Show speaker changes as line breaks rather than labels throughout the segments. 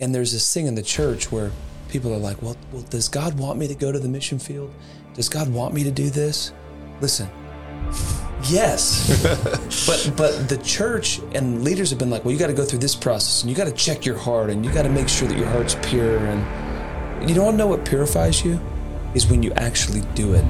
And there's this thing in the church where people are like, well, well, does God want me to go to the mission field? Does God want me to do this? Listen, yes. but but the church and leaders have been like, well, you got to go through this process and you got to check your heart and you got to make sure that your heart's pure. And you don't know what purifies you is when you actually do it.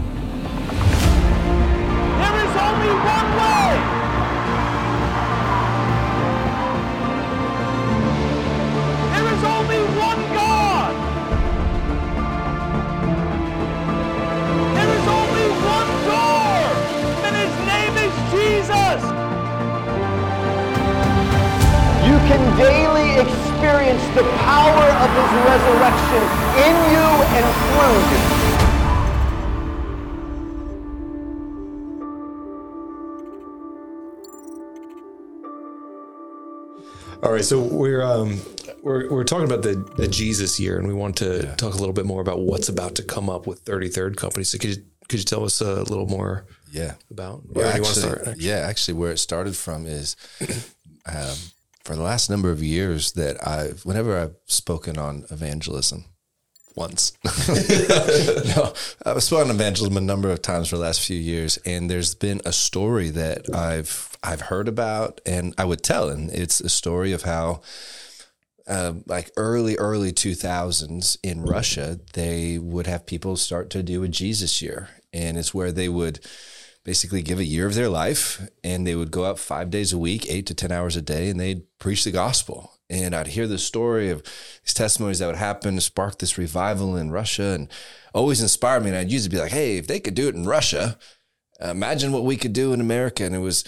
Can daily experience the power of his resurrection in you and through you.
All right, so we're um we're we're talking about the the Jesus year, and we want to talk a little bit more about what's about to come up with Thirty Third Company. So could you could you tell us a little more
Yeah.
about where do you
actually,
want to start?
yeah, actually, where it started from is um, for the last number of years that I've, whenever I've spoken on evangelism, once, no, I've spoken on evangelism a number of times for the last few years, and there's been a story that I've I've heard about, and I would tell, and it's a story of how. Uh, like early, early 2000s in Russia, they would have people start to do a Jesus year. And it's where they would basically give a year of their life and they would go out five days a week, eight to 10 hours a day, and they'd preach the gospel. And I'd hear the story of these testimonies that would happen, spark this revival in Russia, and always inspired me. And I'd usually be like, hey, if they could do it in Russia, imagine what we could do in America. And it was,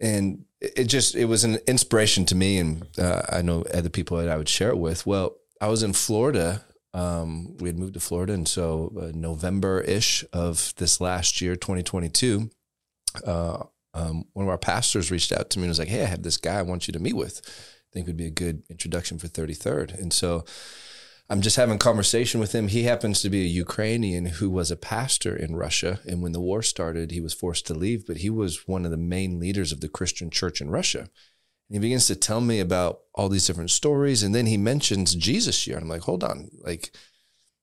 and it just, it was an inspiration to me. And uh, I know other people that I would share it with. Well, I was in Florida um, we had moved to Florida, and so uh, November ish of this last year, 2022, uh, um, one of our pastors reached out to me and was like, "Hey, I have this guy I want you to meet with. I think would be a good introduction for 33rd." And so I'm just having conversation with him. He happens to be a Ukrainian who was a pastor in Russia, and when the war started, he was forced to leave. But he was one of the main leaders of the Christian church in Russia. And he begins to tell me about all these different stories. And then he mentions Jesus year. And I'm like, hold on, like,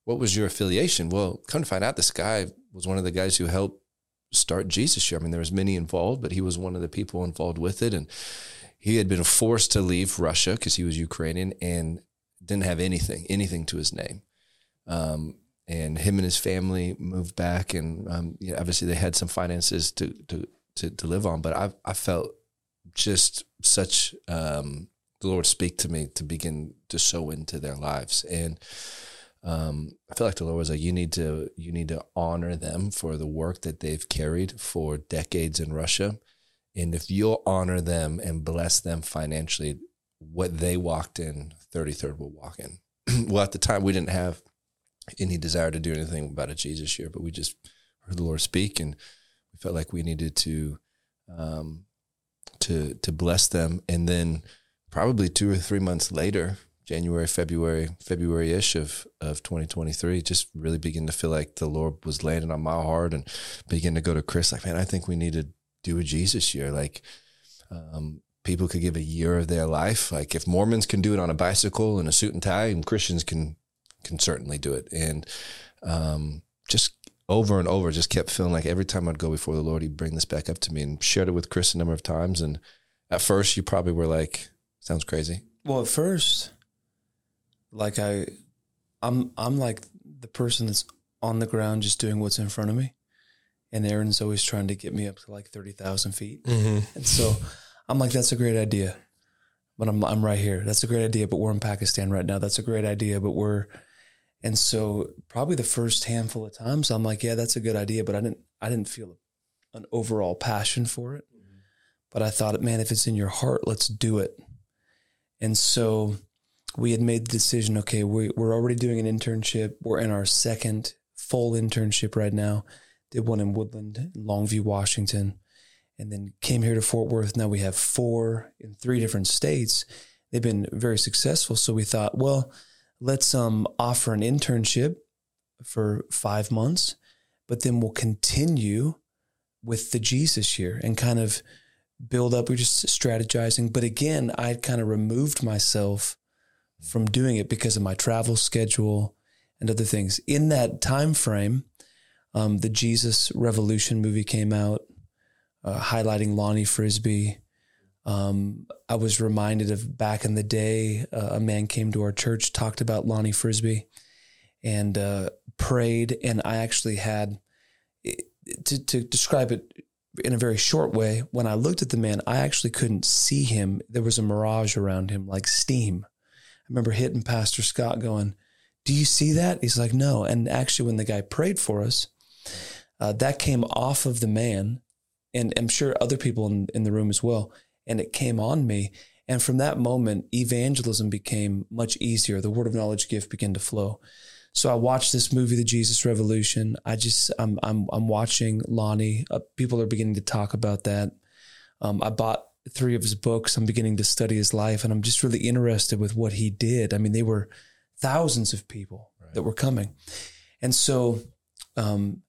what was your affiliation? Well, come to find out, this guy was one of the guys who helped start Jesus year. I mean, there was many involved, but he was one of the people involved with it. And he had been forced to leave Russia because he was Ukrainian and didn't have anything, anything to his name. Um, and him and his family moved back, and um, yeah, obviously they had some finances to to to, to live on. But I I felt just such um, the Lord speak to me to begin to sow into their lives, and um, I feel like the Lord was like, you need to you need to honor them for the work that they've carried for decades in Russia, and if you'll honor them and bless them financially, what they walked in, Thirty Third will walk in. well, at the time, we didn't have any desire to do anything about a Jesus year, but we just heard the Lord speak, and we felt like we needed to. Um, to to bless them. And then probably two or three months later january february february-ish of of 2023 just really begin to feel like the lord was landing on my heart and begin to go to chris like man i think we need to do a jesus year. Like um, people could give a year of their life. Like if mormons can do it on a bicycle and a suit and tie and christians can can certainly do it. And um, just over and over just kept feeling like every time I'd go before the Lord, he'd bring this back up to me and shared it with Chris a number of times. And at first you probably were like, sounds crazy.
Well, at first, like I, I'm I'm like the person that's on the ground just doing what's in front of me, and Aaron's always trying to get me up to like thirty thousand feet, mm-hmm. and so I'm like, that's a great idea, but I'm I'm right here. That's a great idea, but we're in Pakistan right now. That's a great idea, but we're, and so probably the first handful of times I'm like, yeah, that's a good idea, but I didn't I didn't feel an overall passion for it, mm-hmm. but I thought, man, if it's in your heart, let's do it. And so we had made the decision okay, we, we're already doing an internship. We're in our second full internship right now. Did one in Woodland, Longview, Washington, and then came here to Fort Worth. Now we have four in three different states. They've been very successful. So we thought, well, let's um, offer an internship for five months, but then we'll continue with the Jesus year and kind of build up. We're just strategizing. But again, I'd kind of removed myself from doing it because of my travel schedule and other things. In that time frame, um, the Jesus Revolution movie came out, uh, highlighting Lonnie Frisbee. Um, I was reminded of back in the day, uh, a man came to our church, talked about Lonnie Frisbee, and uh, prayed. And I actually had to, to describe it in a very short way. When I looked at the man, I actually couldn't see him. There was a mirage around him, like steam. I remember hitting Pastor Scott, going, "Do you see that?" He's like, "No." And actually, when the guy prayed for us, uh, that came off of the man, and I'm sure other people in, in the room as well. And it came on me. And from that moment, evangelism became much easier. The word of knowledge gift began to flow. So I watched this movie, The Jesus Revolution. I just I'm I'm I'm watching Lonnie. Uh, people are beginning to talk about that. Um, I bought three of his books. I'm beginning to study his life, and I'm just really interested with what he did. I mean, they were thousands of people right. that were coming, and so um,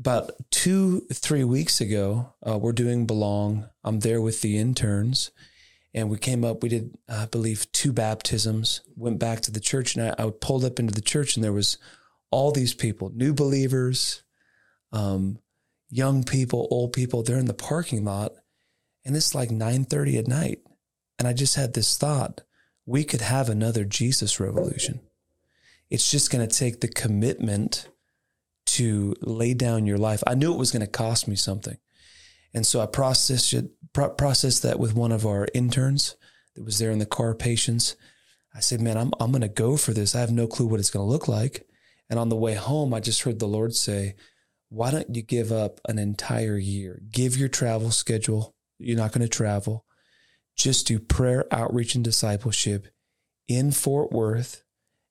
about two three weeks ago, uh, we're doing Belong. I'm there with the interns and we came up we did i believe two baptisms went back to the church and I, I, pulled up into the church and there was all these people new believers um, young people old people they're in the parking lot and it's like 9.30 at night and i just had this thought we could have another jesus revolution it's just going to take the commitment to lay down your life i knew it was going to cost me something and so I processed it, pro- processed that with one of our interns that was there in the car, patience. I said, man, I'm, I'm going to go for this. I have no clue what it's going to look like. And on the way home, I just heard the Lord say, why don't you give up an entire year? Give your travel schedule. You're not going to travel. Just do prayer, outreach, and discipleship in Fort Worth,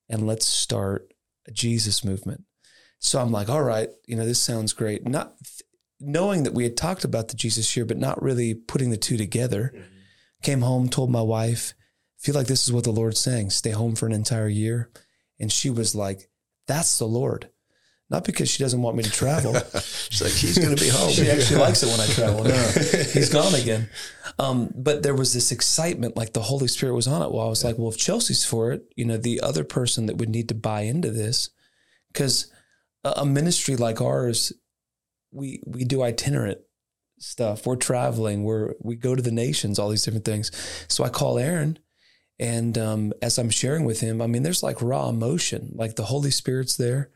and let's start a Jesus movement. So I'm like, all right, you know, this sounds great. Not knowing that we had talked about the Jesus year, but not really putting the two together. Mm-hmm. Came home, told my wife, feel like this is what the Lord's saying, stay home for an entire year. And she was like, that's the Lord. Not because she doesn't want me to travel.
She's like, he's going to be home.
she actually likes it when I travel. No, he's gone again. Um, but there was this excitement, like the Holy Spirit was on it. Well, I was yeah. like, well, if Chelsea's for it, you know, the other person that would need to buy into this, because a ministry like ours we we do itinerant stuff. We're traveling. We're we go to the nations. All these different things. So I call Aaron, and um, as I'm sharing with him, I mean, there's like raw emotion. Like the Holy Spirit's there.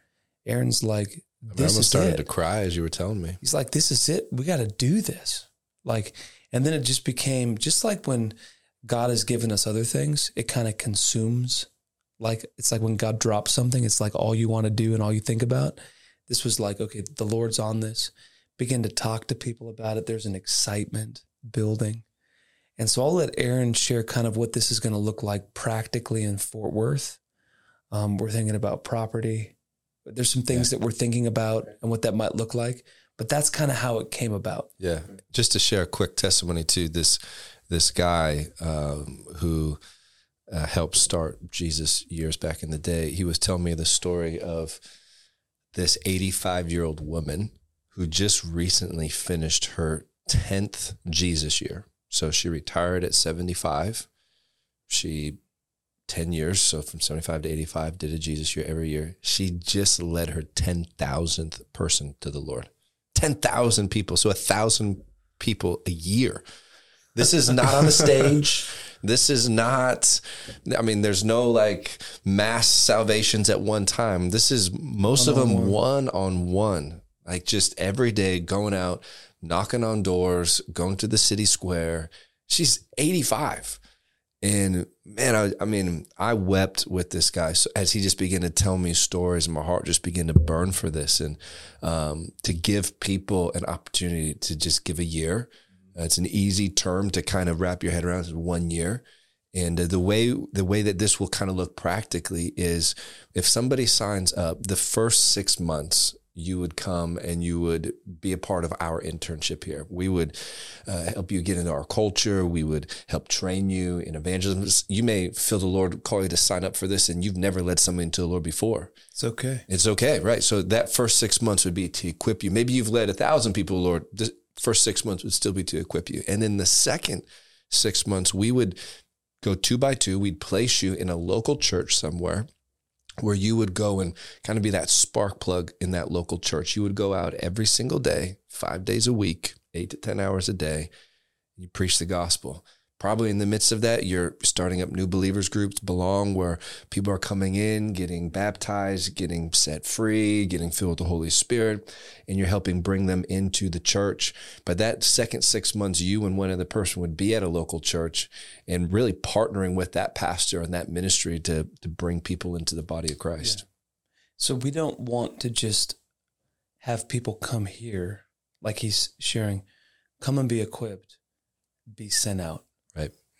Aaron's like,
this I almost started it. to cry as you were telling me.
He's like, this is it. We got to do this. Like, and then it just became just like when God has given us other things, it kind of consumes. Like it's like when God drops something, it's like all you want to do and all you think about. This was like, okay, the Lord's on this. Begin to talk to people about it. There's an excitement building. And so I'll let Aaron share kind of what this is going to look like practically in Fort Worth. Um, we're thinking about property. There's some things yeah. that we're thinking about and what that might look like. But that's kind of how it came about.
Yeah. Just to share a quick testimony to this this guy um, who uh, helped start Jesus years back in the day, he was telling me the story of this 85 year old woman who just recently finished her 10th Jesus year. So she retired at 75. She 10 years, so from 75 to 85, did a Jesus year every year. She just led her 10,000th person to the Lord. 10,000 people, so a thousand people a year. This is not on the stage. This is not, I mean, there's no like mass salvations at one time. This is most one of them one on one, like just every day going out, knocking on doors, going to the city square. She's 85. And man, I, I, mean, I wept with this guy so as he just began to tell me stories, and my heart just began to burn for this, and um, to give people an opportunity to just give a year it's an easy term to kind of wrap your head around. It's one year. And the way the way that this will kind of look practically is if somebody signs up, the first six months you would come and you would be a part of our internship here. We would uh, help you get into our culture. We would help train you in evangelism. You may feel the Lord call you to sign up for this and you've never led somebody to the Lord before.
It's okay.
It's okay, right? So that first six months would be to equip you. Maybe you've led a thousand people, Lord first six months would still be to equip you. And in the second six months, we would go two by two. We'd place you in a local church somewhere where you would go and kind of be that spark plug in that local church. You would go out every single day, five days a week, eight to 10 hours a day. And you preach the gospel. Probably in the midst of that, you're starting up new believers groups, belong, where people are coming in, getting baptized, getting set free, getting filled with the Holy Spirit, and you're helping bring them into the church. By that second six months, you and one other person would be at a local church and really partnering with that pastor and that ministry to, to bring people into the body of Christ.
So we don't want to just have people come here, like he's sharing, come and be equipped, be sent out.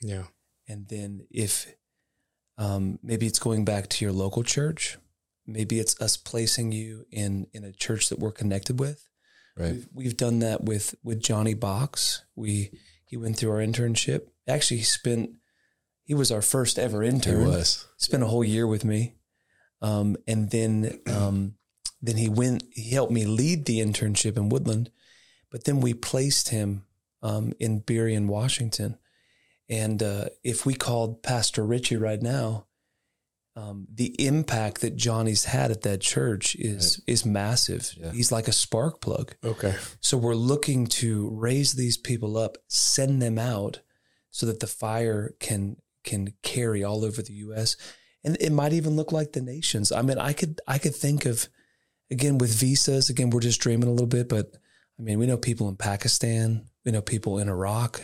Yeah.
And then if um, maybe it's going back to your local church, maybe it's us placing you in in a church that we're connected with.
Right.
We've, we've done that with with Johnny Box. We he went through our internship. Actually, he spent he was our first ever intern.
He was.
Spent a whole year with me, um, and then um, then he went. He helped me lead the internship in Woodland, but then we placed him um, in Burien, Washington. And uh, if we called Pastor Richie right now, um, the impact that Johnny's had at that church is is massive.
Yeah.
He's like a spark plug.
Okay.
So we're looking to raise these people up, send them out, so that the fire can can carry all over the U.S. and it might even look like the nations. I mean, I could I could think of again with visas. Again, we're just dreaming a little bit, but I mean, we know people in Pakistan, we know people in Iraq.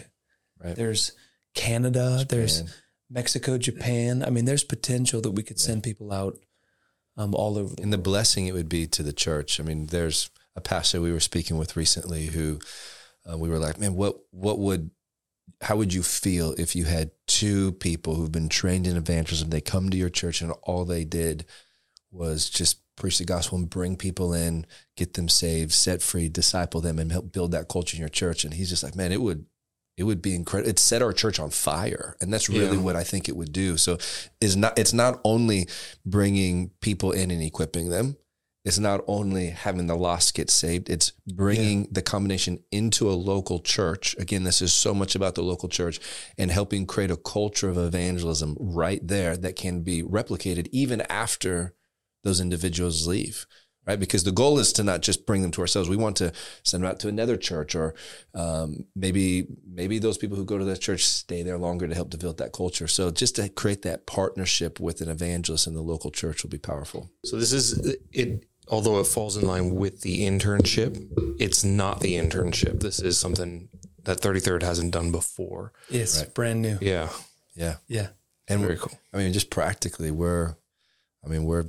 Right.
There's Canada. There's Mexico, Japan. I mean, there's potential that we could send people out um, all over the
and the blessing it would be to the church. I mean, there's a pastor we were speaking with recently who uh, we were like, man, what what would how would you feel if you had two people who've been trained in evangelism? They come to your church and all they did was just preach the gospel and bring people in, get them saved, set free, disciple them, and help build that culture in your church. And he's just like, man, it would it would be incredible. It set our church on fire, and that's really
Yeah.
what I think it would do. So, is not it's not only bringing people in and equipping them. It's not only having the lost get saved. It's bringing the combination into a local church. Again, this is so much about the local church and helping create a culture of evangelism right there that can be replicated even after those individuals leave right? Because the goal is to not just bring them to ourselves. We want to send them out to another church, or um, maybe maybe those people who go to that church stay there longer to help develop that culture. So just to create that partnership with an evangelist in the local church will be powerful.
So this is it. Although it falls in line with the internship, it's not the internship. This is something that 33rd hasn't done before.
It's brand new.
Yeah.
Yeah,
Yeah.
and
Very
we're-
cool.
I mean, just practically, we're, I mean, we're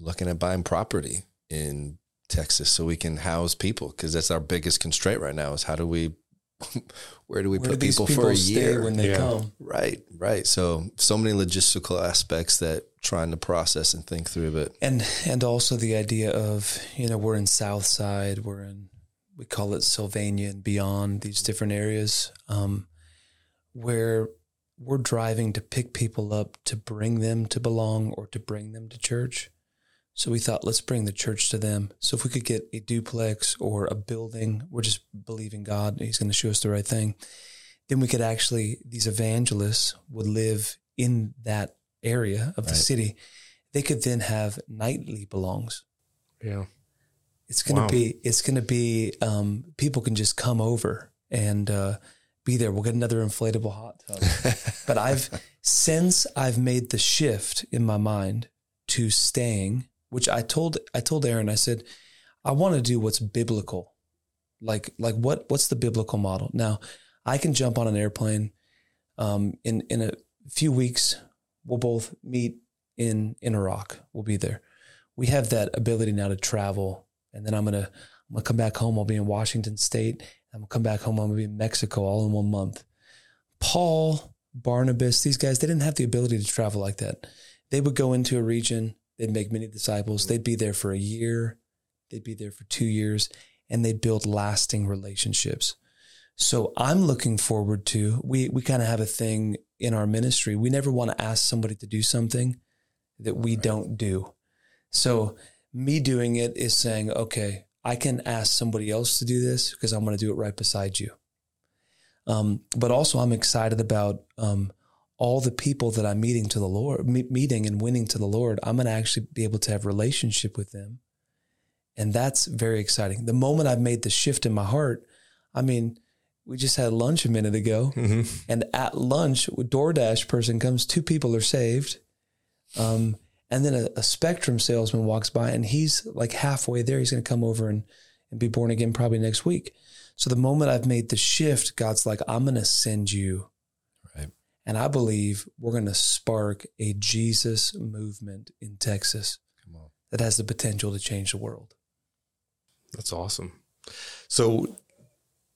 looking at buying property in Texas so we can house people because that's our biggest constraint right now. Is how do we, where do we
Where
put
do
people,
people,
for a year
when they
Yeah.
come?
Right, right. So so many logistical aspects that trying to process and think through, but
and and also the idea of you know we're in South Side, we're in we call it Sylvania and beyond these different areas, um, where we're driving to pick people up to bring them to belong or to bring them to church. So we thought, let's bring the church to them. So if we could get a duplex or a building, we're just believing God, He's going to show us the right thing. Then we could actually, these evangelists would live in that area of the
Right.
city. They could then have nightly belongs.
Yeah.
It's gonna
Wow.
be, it's gonna be, um, people can just come over and uh, be there. We'll get another inflatable hot tub. but I've since I've made the shift in my mind to staying, which I told I told Aaron, I said, I want to do what's biblical. Like like what what's the biblical model? Now, I can jump on an airplane um, in in a few weeks. We'll both meet in in Iraq. We'll be there. We have that ability now to travel, and then I'm gonna I'm gonna come back home. I'll be in Washington State. I'm gonna come back home. I'm gonna be in Mexico all in one month. Paul, Barnabas, these guys, they didn't have the ability to travel like that. They would go into a region, they'd make many disciples, they'd be there for a year, they'd be there for two years, and they'd build lasting relationships. So I'm looking forward to we we kind of have a thing in our ministry. We never want to ask somebody to do something that we don't do. So me doing it is saying, okay, I can ask somebody else to do this because I'm going to do it right beside you. Um, but also, I'm excited about um, all the people that I'm meeting to the Lord, meeting and winning to the Lord, I'm going to actually be able to have relationship with them. And that's very exciting. The moment I've made the shift in my heart, I mean, we just had lunch a minute ago, and at lunch, a DoorDash person comes, two people are saved. Um, and then a, a Spectrum salesman walks by, and he's like halfway there. He's going to come over and, and be born again probably next week. So the moment I've made the shift, God's like, I'm going to send you. And I believe we're going to spark a Jesus movement in Texas
Come on.
that has the potential to change the world.
That's awesome. So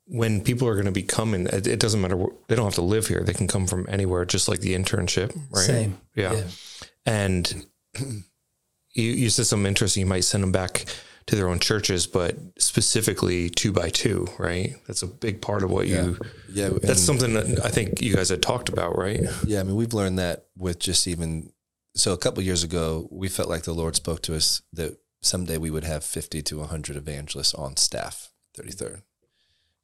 when people are going to be coming, it, it doesn't matter. They don't have to live here. They can come from anywhere, just like the internship, right?
Same.
Yeah.
Yeah.
And you, you said something interesting. You might send them back to their own churches, but specifically two by two, right? That's a big part of what you,
Yeah.
that's something that I think you guys had talked about, right?
Yeah, I mean, we've learned that with just even so. A couple of years ago, we felt like the Lord spoke to us that someday we would have fifty to hundred evangelists on staff, thirty third.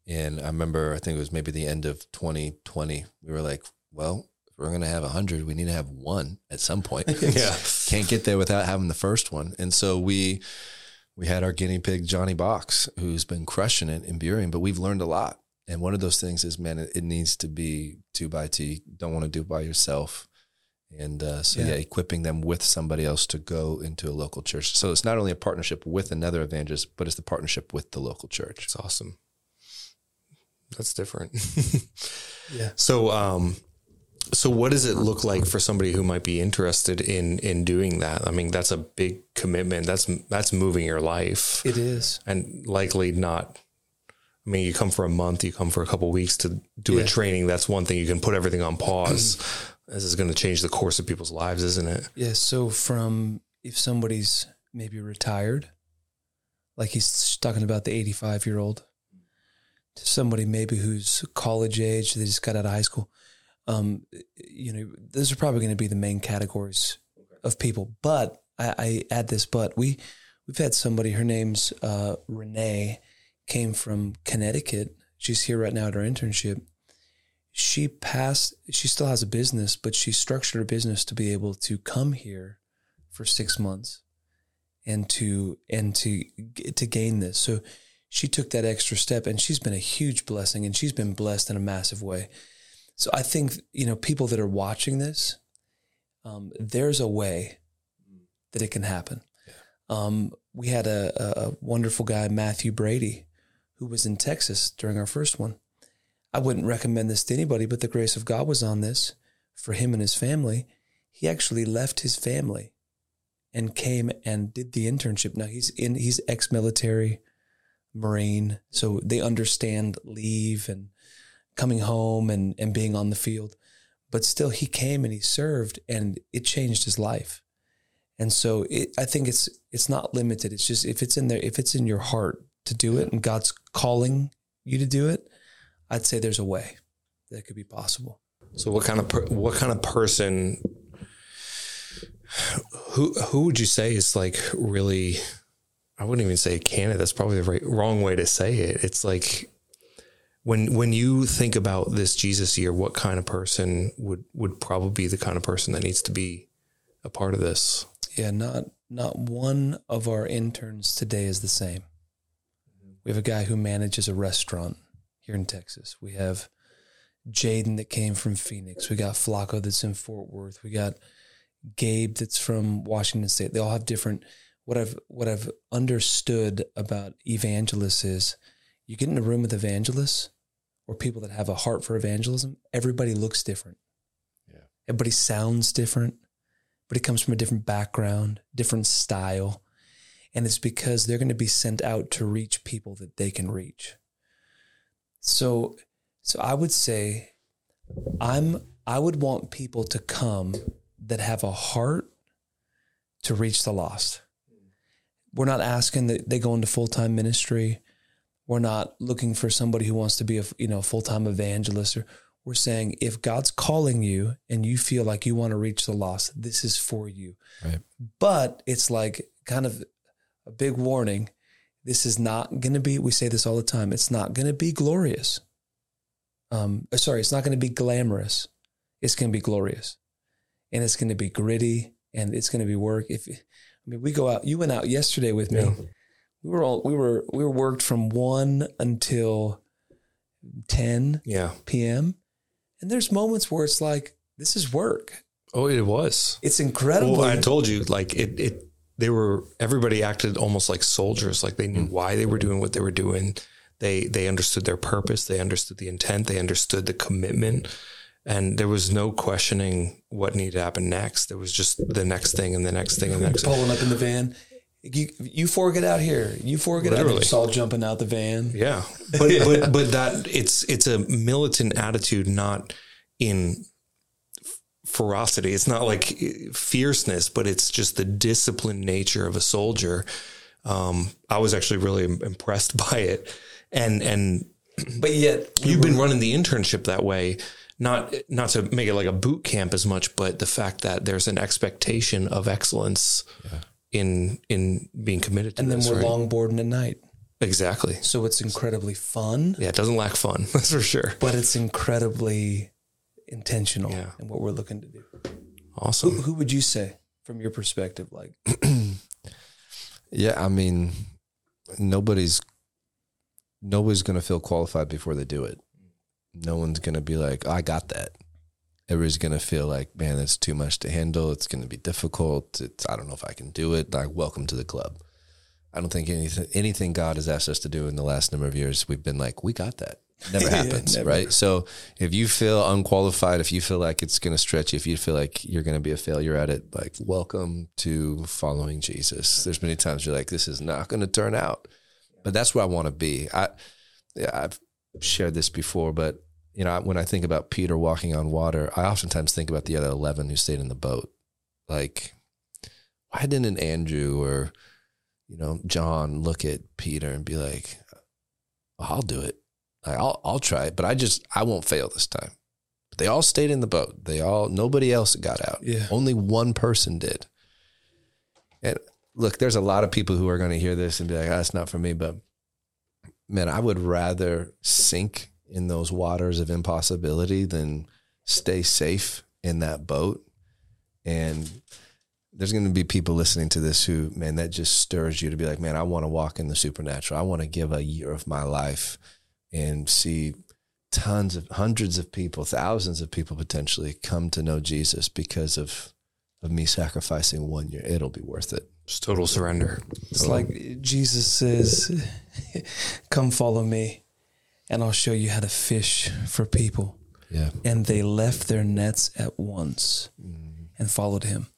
And I remember, I think it was maybe the end of twenty twenty. We were like, well, if we're going to have hundred, we need to have one at some point.
Yeah.
can't get there without having the first one. And so we we had our guinea pig Johnny Box, who's been crushing it in Burien, but we've learned a lot. And one of those things is, man, it, it needs to be two by two. Don't want to do it by yourself. And uh, so, yeah.
Yeah.
equipping them with somebody else to go into a local church. So it's not only a partnership with another evangelist, but it's the partnership with the local church.
It's awesome. That's different.
Yeah.
So, um, so what does it look like for somebody who might be interested in in doing that? I mean, that's a big commitment. That's that's moving your life,
It is.
and likely not. I mean, you come for a month, you come for a couple weeks to do a training. That's one thing you can put everything on pause. this is going to change the course of people's lives, isn't it?
Yeah. So from if somebody's maybe retired, like he's talking about the 85 year old, to somebody maybe who's college age, they just got out of high school. Um, you know, those are probably going to be the main categories of people. But I, I add this, but we we've had somebody. Her name's uh, Renee, came from Connecticut. She's here right now at our internship. She passed. She still has a business, but she structured her business to be able to come here for six months and to and to to gain this. So she took that extra step, and she's been a huge blessing, and she's been blessed in a massive way. So I think you know people that are watching this, um, there's a way that it can happen. Um, we had a, a, a wonderful guy, Matthew Brady, who was in Texas during our first one. I wouldn't recommend this to anybody, but the grace of God was on this for him and his family. He actually left his family and came and did the internship. Now he's in he's ex-military marine, so they understand leave and coming home and and being on the field. But still he came and he served and it changed his life. And so it, I think it's it's not limited. It's just if it's in there, if it's in your heart to do it, and God's calling you to do it, I'd say there's a way that could be possible.
So what kind of per, what kind of person who who would you say is like really I wouldn't even say a candidate that's probably the right, wrong way to say it it's like when when you think about this Jesus year what kind of person would would probably be the kind of person that needs to be a part of this
Yeah, not not one of our interns today is the same. We have a guy who manages a restaurant here in Texas. We have Jaden that came from Phoenix. We got Flacco that's in Fort Worth. We got Gabe that's from Washington State. They all have different. What I've what I've understood about evangelists is, you get in a room with evangelists or people that have a heart for evangelism. Everybody looks different.
Yeah.
Everybody sounds different but it comes from a different background, different style. And it's because they're going to be sent out to reach people that they can reach. So so I would say I'm I would want people to come that have a heart to reach the lost. We're not asking that they go into full-time ministry. We're not looking for somebody who wants to be a you know full-time evangelist or we're saying if God's calling you and you feel like you want to reach the lost, this is for you.
Right.
But it's like kind of a big warning. This is not going to be, we say this all the time, it's not going to be glorious. Um, sorry, it's not going to be glamorous. it's going to be glorious and it's going to be gritty and it's going to be work. If I mean, we go out, you went out yesterday with me.
Yeah.
We were all, we were, we were worked from one until 10
Yeah.
PM. And there's moments where it's like, this is work.
Oh, it was.
It's incredible.
Well, I told you, like it, it, they were, everybody acted almost like soldiers. Like they knew hmm. why they were doing what they were doing. They, they understood their purpose. They understood the intent. They understood the commitment. And there was no questioning what needed to happen next. There was just the next thing and the next thing and the next thing.
pulling up in the van. You, you four get out here. You four get out.
Literally.
Just all jumping out the van.
Yeah. But, but, but that it's, it's a militant attitude, not in ferocity. It's not like fierceness, but it's just the disciplined nature of a soldier. Um, I was actually really impressed by it. And, and
But yet,
you've been running the internship that way not not to make it like a boot camp as much but the fact that there's an expectation of excellence in in being committed to
and then
this,
we're
right?
longboarding at night.
exactly
So it's incredibly fun,
yeah it doesn't lack fun that's for sure
but it's incredibly intentional
Yeah.
in what we're looking to do.
Awesome
who would you say, from your perspective, like
Yeah, I mean, nobody's nobody's gonna feel qualified before they do it. No one's gonna be like, I got that. Everybody's gonna feel like, man, it's too much to handle. It's gonna be difficult. It's I don't know if I can do it. Like, welcome to the club. I don't think anything anything God has asked us to do in the last number of years, we've been like, we got that. Never happens,
never.
right? So if you feel unqualified, if you feel like it's going to stretch you, if you feel like you're going to be a failure at it, like welcome to following Jesus. There's many times you're like, this is not going to turn out, but that's where I want to be. I, yeah, I've shared this before, but you know, when I think about Peter walking on water, I oftentimes think about the other eleven who stayed in the boat. Like, why didn't Andrew or you know John look at Peter and be like, "I'll do it. Like, I'll I'll try it, but I just I won't fail this time." But they all stayed in the boat. They all nobody else got out.
Yeah.
Only one person did. And look, there's a lot of people who are going to hear this and be like, "Ah, "That's not for me." But man, I would rather sink in those waters of impossibility then stay safe in that boat. And there's going to be people listening to this who, man, that just stirs you to be like, man, I want to walk in the supernatural. I want to give a year of my life and see tons of hundreds of people, thousands of people potentially come to know Jesus because of of me sacrificing one year. It'll be worth it.
It's total surrender
it's like Jesus says, "Come follow me, and I'll show you how to fish for people."
Yeah.
And they left their nets at once mm-hmm. and followed him.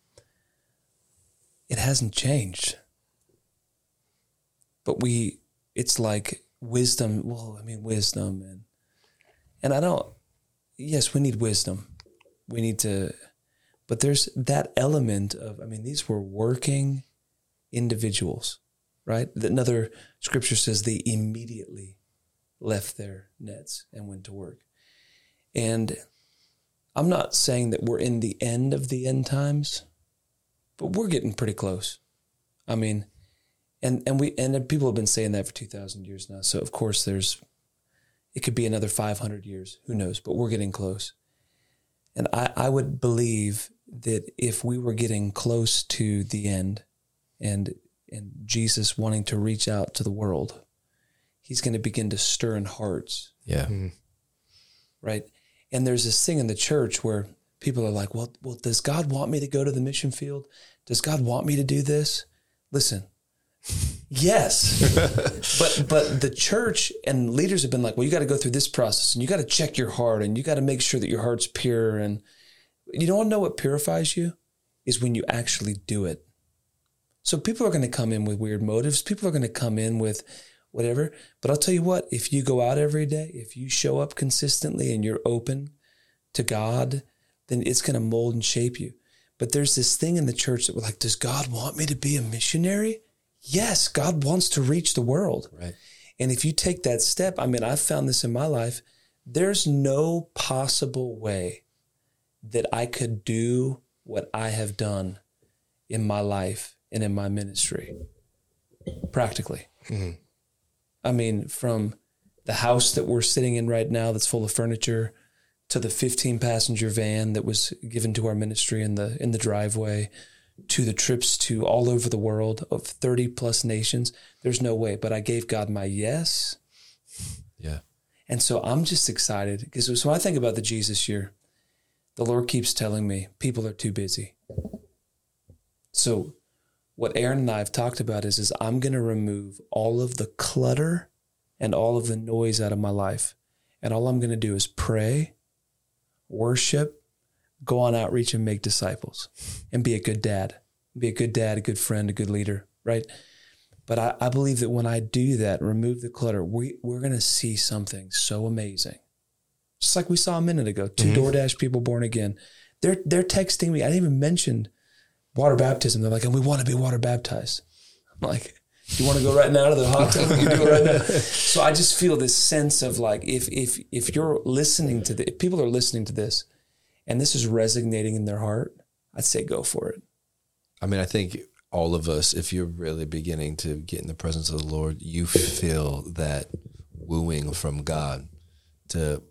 It hasn't changed. But we, it's like wisdom. Well, I mean, wisdom and, and I don't, yes, we need wisdom. We need to, but there's that element of, I mean, these were working individuals, right? Another scripture says they immediately left their nets and went to work. And I'm not saying that we're in the end of the end times, but we're getting pretty close. I mean, and and we and people have been saying that for 2000 years now. So of course there's it could be another 500 years, who knows, but we're getting close. And I I would believe that if we were getting close to the end and and Jesus wanting to reach out to the world, he's going to begin to stir in hearts
Yeah. Hmm.
right? And there's this thing in the church where people are like, "Well, well, does God want me to go to the mission field? Does God want me to do this?" Listen, yes, but but the church and leaders have been like, "Well, you got to go through this process, and you got to check your heart, and you got to make sure that your heart's pure." And you don't want to know what purifies you is when you actually do it. So people are going to come in with weird motives. People are going to come in with whatever. But I'll tell you what, if you go out every day, if you show up consistently and you're open to God, then it's going to mold and shape you. But there's this thing in the church that we're like, does God want me to be a missionary? Yes, God wants to reach the world.
Right.
And if you take that step, I mean, I've found this in my life, there's no possible way that I could do what I have done in my life and in my ministry practically. Mm-hmm. I mean, from the house that we're sitting in right now that's full of furniture to the 15 passenger van that was given to our ministry in the in the driveway to the trips to all over the world of 30 plus nations there's no way but i gave god my yes
Yeah.
and so i'm just excited because when i think about the jesus year the lord keeps telling me people are too busy so what aaron and i have talked about is is i'm going to remove all of the clutter and all of the noise out of my life and all i'm going to do is pray worship, go on outreach and make disciples and be a good dad, be a good dad, a good friend, a good leader, right? But I, I believe that when I do that, remove the clutter, we, we're going to see something so amazing. Just like we saw a minute ago, 2 mm-hmm. DoorDash people born again. They're, they're texting me. I didn't even mention water baptism. They're like, and we want to be water baptized. I'm like, you want to go right now to the hot tub? You do it right now. So I just feel this sense of like, if if if you're listening to the, if people are listening to this, and this is resonating in their heart, I'd say go for it.
I mean, I think all of us, if you're really beginning to get in the presence of the Lord, you feel that wooing from God to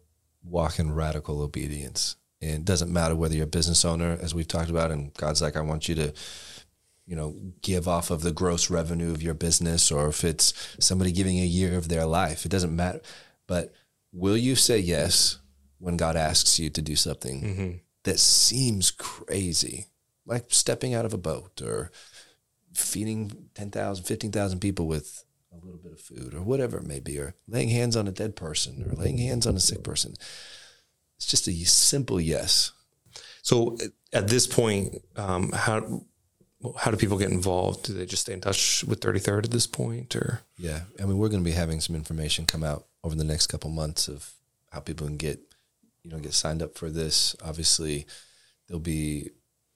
walk in radical obedience. And it doesn't matter whether you're a business owner, as we've talked about, and God's like, I want you to, you know, give off of the gross revenue of your business, or if it's somebody giving a year of their life, it doesn't matter. But will you say yes when God asks you to do something mm-hmm. that seems crazy, like stepping out of a boat or feeding 10,000, 15,000 people with a little bit of food or whatever it may be, or laying hands on a dead person or laying hands on a sick person? It's just a simple yes.
So at this point, um, how how do people get involved? Do they just stay in touch with 33rd at this point, or
Yeah. I mean, we're going to be having some information come out over the next couple months of how people can get, you know, get signed up for this. Obviously, there'll be,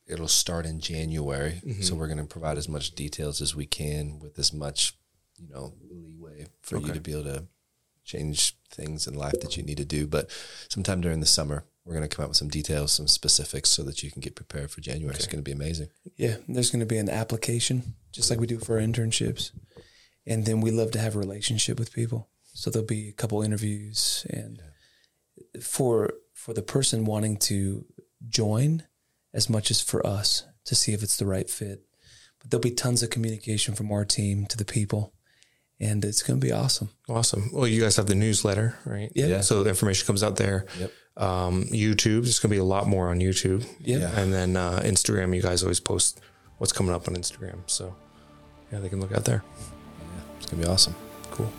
it'll start in January. So we're going to provide as much details as we can with as much, you know, leeway for you to be able to change things in life that you need to do. But sometime during the summer, we're going to come out with some details, some specifics so that you can get prepared for January. It's going to be amazing.
Yeah, there's going to be an application, just like we do for our internships, and then we love to have a relationship with people. So there'll be a couple interviews, and for for the person wanting to join, as much as for us to see if it's the right fit. But there'll be tons of communication from our team to the people, and it's going to be awesome.
awesome? Well, you guys have the newsletter, right?
Yeah.
Yeah.
So the information comes out there.
Yep.
Um, YouTube, there's going to be a lot more on YouTube.
Yeah.
And then uh, Instagram, you guys always post what's coming up on Instagram. So yeah, they can look out there. Yeah.
It's going to be awesome.
Cool.